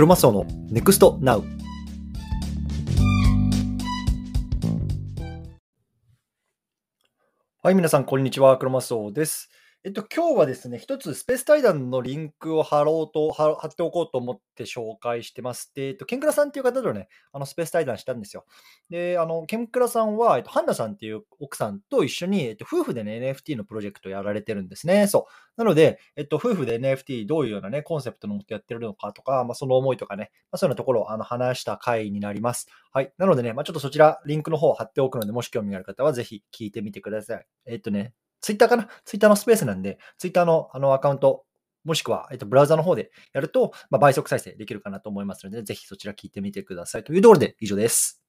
クロマスオの NEXT NOW はい、皆さん、こんにちは。クロマスオです。えっと、今日はですね、一つスペース対談のリンクを貼ろうと、貼っておこうと思って紹介してます。で、えっと、ケンクラさんっていう方とね、あの、スペース対談したんですよ。で、あの、ケンクラさんは、えっと、ハンナさんっていう奥さんと一緒に、えっと、夫婦でね、NFT のプロジェクトやられてるんですね。そう。なので、えっと、夫婦で NFT どういうようなね、コンセプトのもとやってるのかとか、まあ、その思いとかね、まあ、そういうようなところをあの話した回になります。はい。なのでね、まあ、ちょっとそちら、リンクの方を貼っておくので、もし興味がある方はぜひ聞いてみてください。えっとね、ツイッターかな？ツイッターのスペースなんで、ツイッターのあのアカウント、もしくは、えっと、ブラウザの方でやると、まあ、倍速再生できるかなと思いますので、ぜひそちら聞いてみてください。というところで以上です。